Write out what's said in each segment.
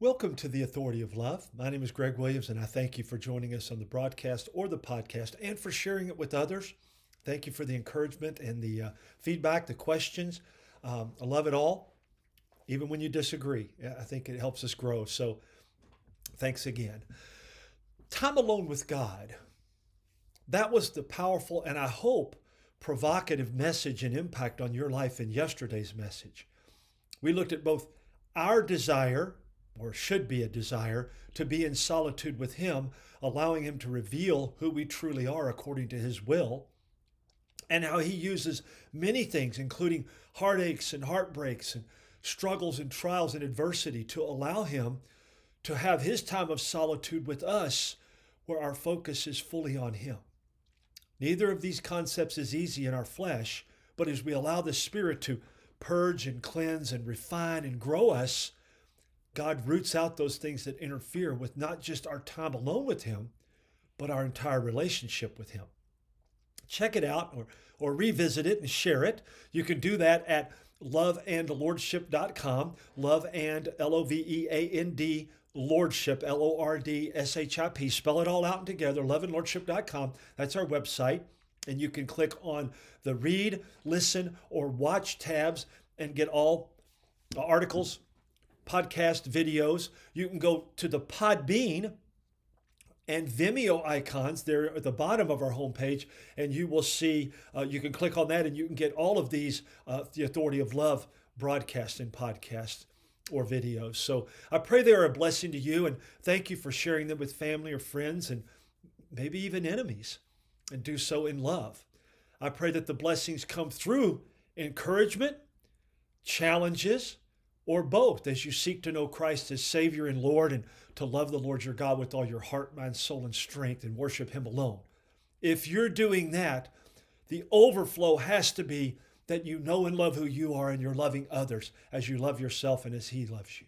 Welcome to the Authority of Love. My name is Greg Williams, and I thank you for joining us on the broadcast or the podcast and for sharing it with others. Thank you for the encouragement and the uh, feedback, the questions. Um, I love it all, even when you disagree. I think it helps us grow. So thanks again. Time alone with God. That was the powerful and I hope provocative message and impact on your life in yesterday's message. We looked at both our desire or should be a desire, to be in solitude with Him, allowing Him to reveal who we truly are according to His will, and how He uses many things, including heartaches and heartbreaks and struggles and trials and adversity, to allow Him to have His time of solitude with us where our focus is fully on Him. Neither of these concepts is easy in our flesh, but as we allow the Spirit to purge and cleanse and refine and grow us, God roots out those things that interfere with not just our time alone with Him, but our entire relationship with Him. Check it out or, or revisit it and share it. You can do that at loveandlordship.com. Love and L O V E A N D Lordship, L O R D S H I P. Spell it all out and together, loveandlordship.com. That's our website. And you can click on the read, listen, or watch tabs and get all articles, podcast videos. You can go to the Podbean and Vimeo icons there at the bottom of our homepage, and you will see, uh, you can click on that and you can get all of these, uh, the Authority of Love broadcast and podcast or videos. So I pray they are a blessing to you, and thank you for sharing them with family or friends and maybe even enemies, and do so in love. I pray that the blessings come through encouragement, challenges, or both as you seek to know Christ as Savior and Lord and to love the Lord your God with all your heart, mind, soul, and strength and worship Him alone. If you're doing that, the overflow has to be that you know and love who you are and you're loving others as you love yourself and as He loves you.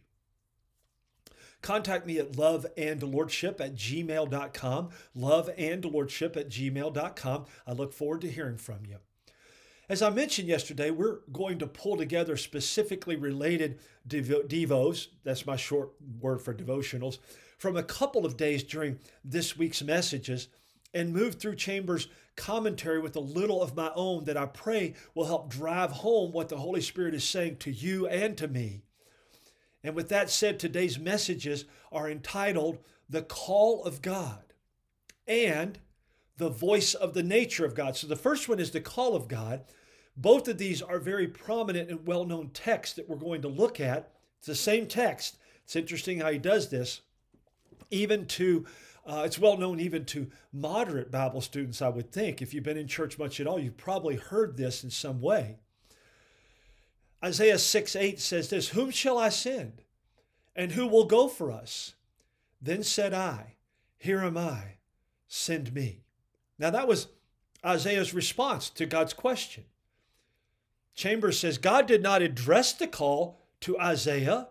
Contact me at loveandlordship at gmail.com. Loveandlordship at gmail.com. I look forward to hearing from you. As I mentioned yesterday, we're going to pull together specifically related devos, that's my short word for devotionals, from a couple of days during this week's messages and move through Chambers' commentary with a little of my own that I pray will help drive home what the Holy Spirit is saying to you and to me. And with that said, today's messages are entitled The Call of God and the Voice of the Nature of God. So the first one is the Call of God. Both of these are very prominent and well known texts that we're going to look at. It's the same text. It's interesting how he does this. Even to, uh, it's well known even to moderate Bible students, I would think. If you've been in church much at all, you've probably heard this in some way. Isaiah 6 8 says this Whom shall I send? And who will go for us? Then said I, Here am I, send me. Now that was Isaiah's response to God's question. Chambers says God did not address the call to Isaiah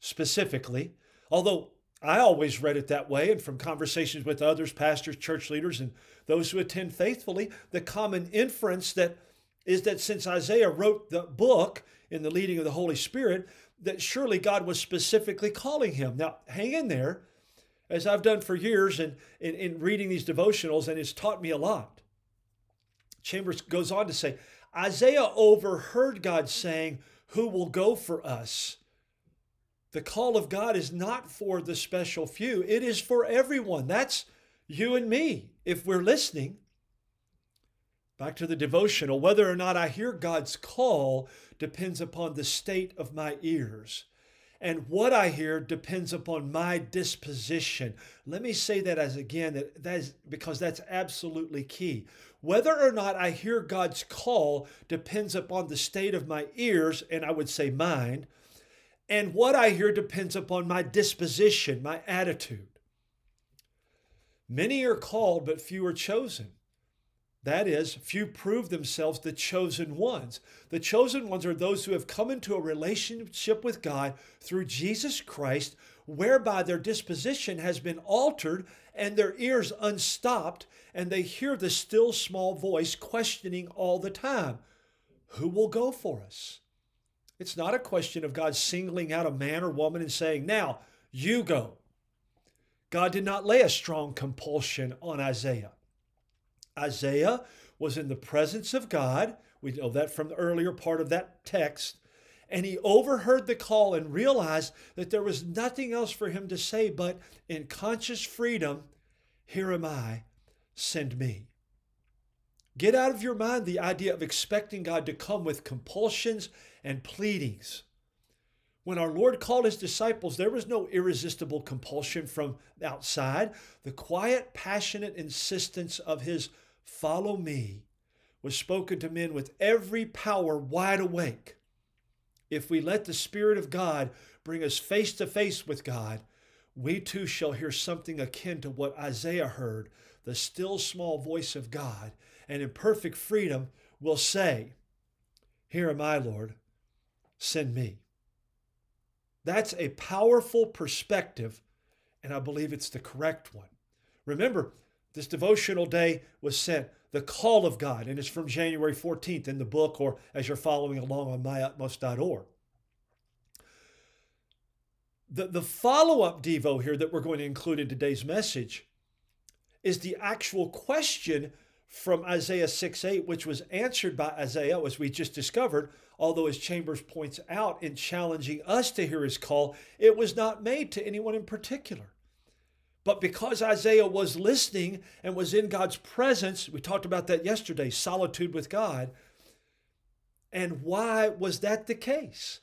specifically, although I always read it that way, and from conversations with others, pastors, church leaders, and those who attend faithfully, the common inference that is that since Isaiah wrote the book in the leading of the Holy Spirit, that surely God was specifically calling him. Now, hang in there, as I've done for years in, in, in reading these devotionals, and it's taught me a lot. Chambers goes on to say, Isaiah overheard God saying, Who will go for us? The call of God is not for the special few, it is for everyone. That's you and me, if we're listening. Back to the devotional, whether or not I hear God's call depends upon the state of my ears. And what I hear depends upon my disposition. Let me say that as again, that, that is because that's absolutely key. Whether or not I hear God's call depends upon the state of my ears, and I would say mind. And what I hear depends upon my disposition, my attitude. Many are called, but few are chosen. That is, few prove themselves the chosen ones. The chosen ones are those who have come into a relationship with God through Jesus Christ, whereby their disposition has been altered and their ears unstopped, and they hear the still small voice questioning all the time Who will go for us? It's not a question of God singling out a man or woman and saying, Now, you go. God did not lay a strong compulsion on Isaiah. Isaiah was in the presence of God. We know that from the earlier part of that text. And he overheard the call and realized that there was nothing else for him to say but, in conscious freedom, Here am I, send me. Get out of your mind the idea of expecting God to come with compulsions and pleadings. When our Lord called his disciples, there was no irresistible compulsion from outside. The quiet, passionate insistence of his follow me was spoken to men with every power wide awake. If we let the Spirit of God bring us face to face with God, we too shall hear something akin to what Isaiah heard the still small voice of God and in perfect freedom will say, Here am I, Lord, send me. That's a powerful perspective, and I believe it's the correct one. Remember, this devotional day was sent the call of God, and it's from January 14th in the book or as you're following along on myutmost.org. The, the follow up Devo here that we're going to include in today's message is the actual question from Isaiah 6 8, which was answered by Isaiah, as we just discovered, although as Chambers points out in challenging us to hear his call, it was not made to anyone in particular. But because Isaiah was listening and was in God's presence, we talked about that yesterday solitude with God. And why was that the case?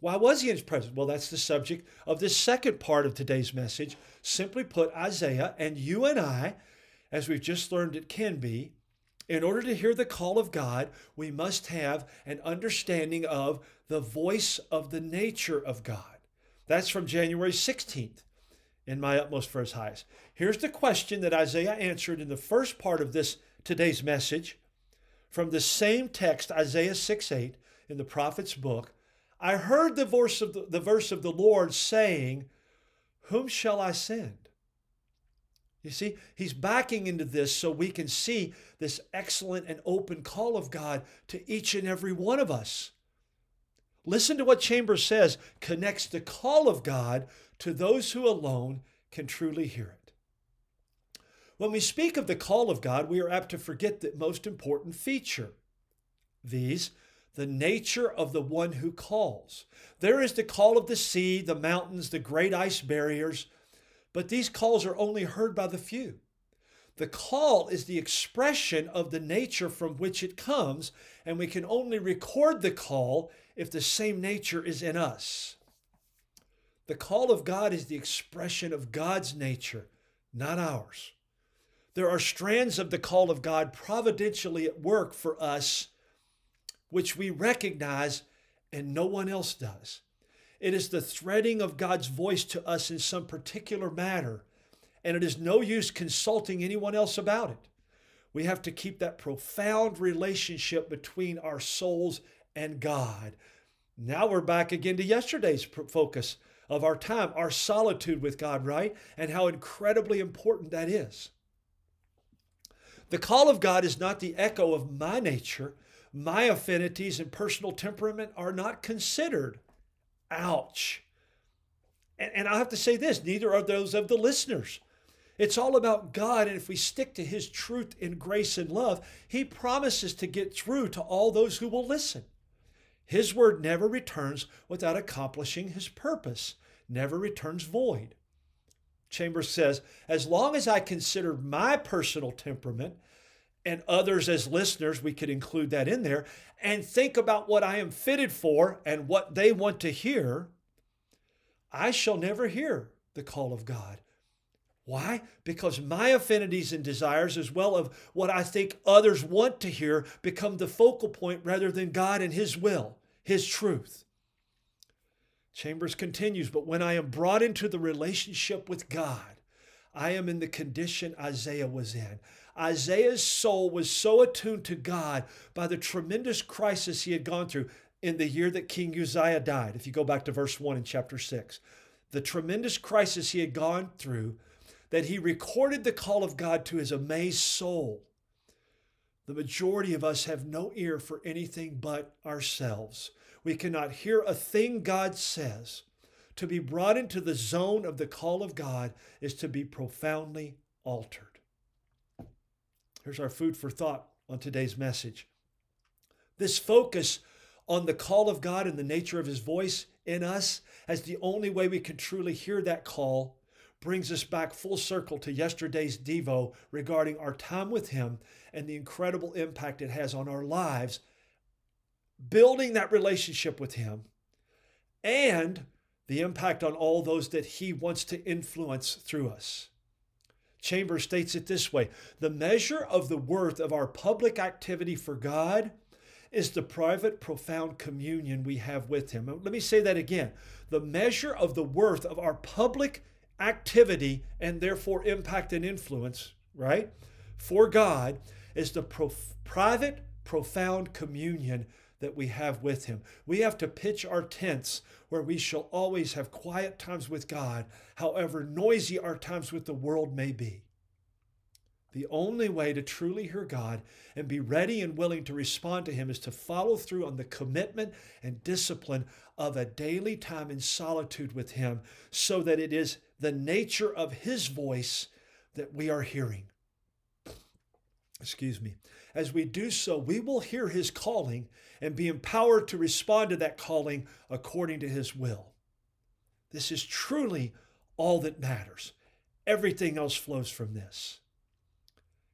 Why was he in his presence? Well, that's the subject of this second part of today's message. Simply put, Isaiah and you and I as we've just learned it can be, in order to hear the call of God, we must have an understanding of the voice of the nature of God. That's from January 16th in my utmost for his highest. Here's the question that Isaiah answered in the first part of this today's message from the same text, Isaiah 6 8, in the prophet's book. I heard the verse of the, the verse of the Lord saying, Whom shall I send? You see, he's backing into this so we can see this excellent and open call of God to each and every one of us. Listen to what Chambers says connects the call of God to those who alone can truly hear it. When we speak of the call of God, we are apt to forget the most important feature. These, the nature of the one who calls. There is the call of the sea, the mountains, the great ice barriers, but these calls are only heard by the few. The call is the expression of the nature from which it comes, and we can only record the call if the same nature is in us. The call of God is the expression of God's nature, not ours. There are strands of the call of God providentially at work for us, which we recognize and no one else does. It is the threading of God's voice to us in some particular matter, and it is no use consulting anyone else about it. We have to keep that profound relationship between our souls and God. Now we're back again to yesterday's focus of our time, our solitude with God, right? And how incredibly important that is. The call of God is not the echo of my nature. My affinities and personal temperament are not considered Ouch. And, and I have to say this neither are those of the listeners. It's all about God, and if we stick to His truth in grace and love, He promises to get through to all those who will listen. His word never returns without accomplishing His purpose, never returns void. Chambers says, as long as I consider my personal temperament and others as listeners, we could include that in there, and think about what I am fitted for and what they want to hear, I shall never hear the call of God. Why? Because my affinities and desires, as well as what I think others want to hear, become the focal point rather than God and His will, His truth. Chambers continues, but when I am brought into the relationship with God, I am in the condition Isaiah was in. Isaiah's soul was so attuned to God by the tremendous crisis he had gone through in the year that King Uzziah died. If you go back to verse 1 in chapter 6, the tremendous crisis he had gone through, that he recorded the call of God to his amazed soul. The majority of us have no ear for anything but ourselves. we cannot hear a thing God says. To be brought into the zone of the call of God is to be profoundly altered. Here's our food for thought on today's message. This focus on the call of God and the nature of His voice in us as the only way we can truly hear that call brings us back full circle to yesterday's Devo regarding our time with Him and the incredible impact it has on our lives, building that relationship with Him, and the impact on all those that He wants to influence through us. Chambers states it this way The measure of the worth of our public activity for God is the private, profound communion we have with Him. Let me say that again. The measure of the worth of our public activity and therefore impact and influence, right, for God is the prof- private, profound communion that we have with Him. We have to pitch our tents where we shall always have quiet times with God, however noisy our times with the world may be. The only way to truly hear God and be ready and willing to respond to Him is to follow through on the commitment and discipline of a daily time in solitude with Him so that it is the nature of His voice that we are hearing. Excuse me. As we do so, we will hear His calling and be empowered to respond to that calling according to His will. This is truly all that matters. Everything else flows from this.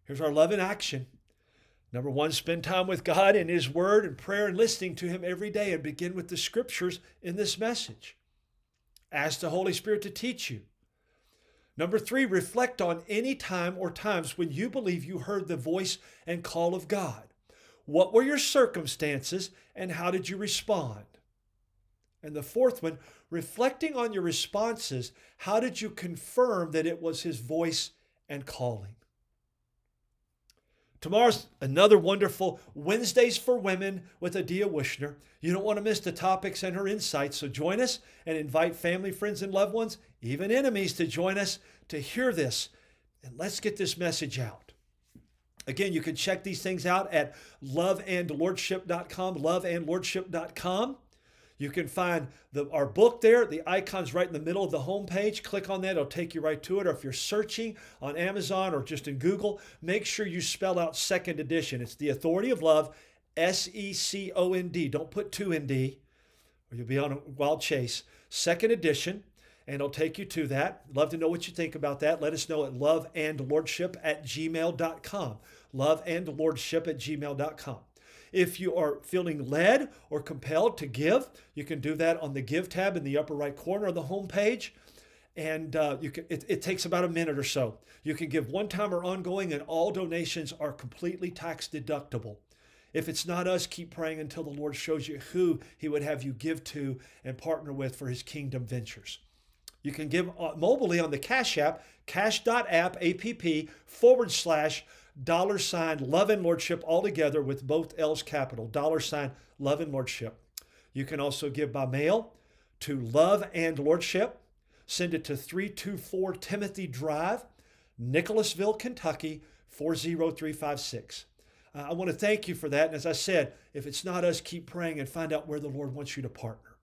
Here's our love in action. Number one, spend time with God in His Word and prayer and listening to Him every day and begin with the scriptures in this message. Ask the Holy Spirit to teach you. Number three, reflect on any time or times when you believe you heard the voice and call of God. What were your circumstances and how did you respond? And the fourth one, reflecting on your responses, how did you confirm that it was His voice and calling? Tomorrow's another wonderful Wednesdays for Women with Adia Wishner. You don't want to miss the topics and her insights, so join us and invite family, friends, and loved ones, even enemies, to join us to hear this. And let's get this message out. Again, you can check these things out at loveandlordship.com, loveandlordship.com. You can find the, our book there. The icon's right in the middle of the homepage. Click on that, it'll take you right to it. Or if you're searching on Amazon or just in Google, make sure you spell out second edition. It's The Authority of Love, S E C O N D. Don't put two in D, or you'll be on a wild chase. Second edition, and it'll take you to that. Love to know what you think about that. Let us know at loveandlordship at gmail.com. Loveandlordship at gmail.com. If you are feeling led or compelled to give, you can do that on the Give tab in the upper right corner of the home page. And uh, you can, it, it takes about a minute or so. You can give one time or ongoing, and all donations are completely tax deductible. If it's not us, keep praying until the Lord shows you who He would have you give to and partner with for His kingdom ventures. You can give uh, mobilely on the Cash App, cash.app, app, forward slash dollar sign love and lordship all together with both L's capital, dollar sign love and lordship. You can also give by mail to love and lordship. Send it to 324 Timothy Drive, Nicholasville, Kentucky 40356. Uh, I want to thank you for that. And as I said, if it's not us, keep praying and find out where the Lord wants you to partner.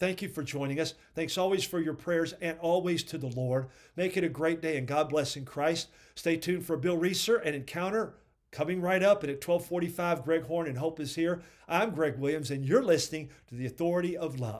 Thank you for joining us. Thanks always for your prayers and always to the Lord. Make it a great day and God bless in Christ. Stay tuned for Bill Reeser and Encounter coming right up. And at 1245, Greg Horn and Hope is here. I'm Greg Williams, and you're listening to the Authority of Love.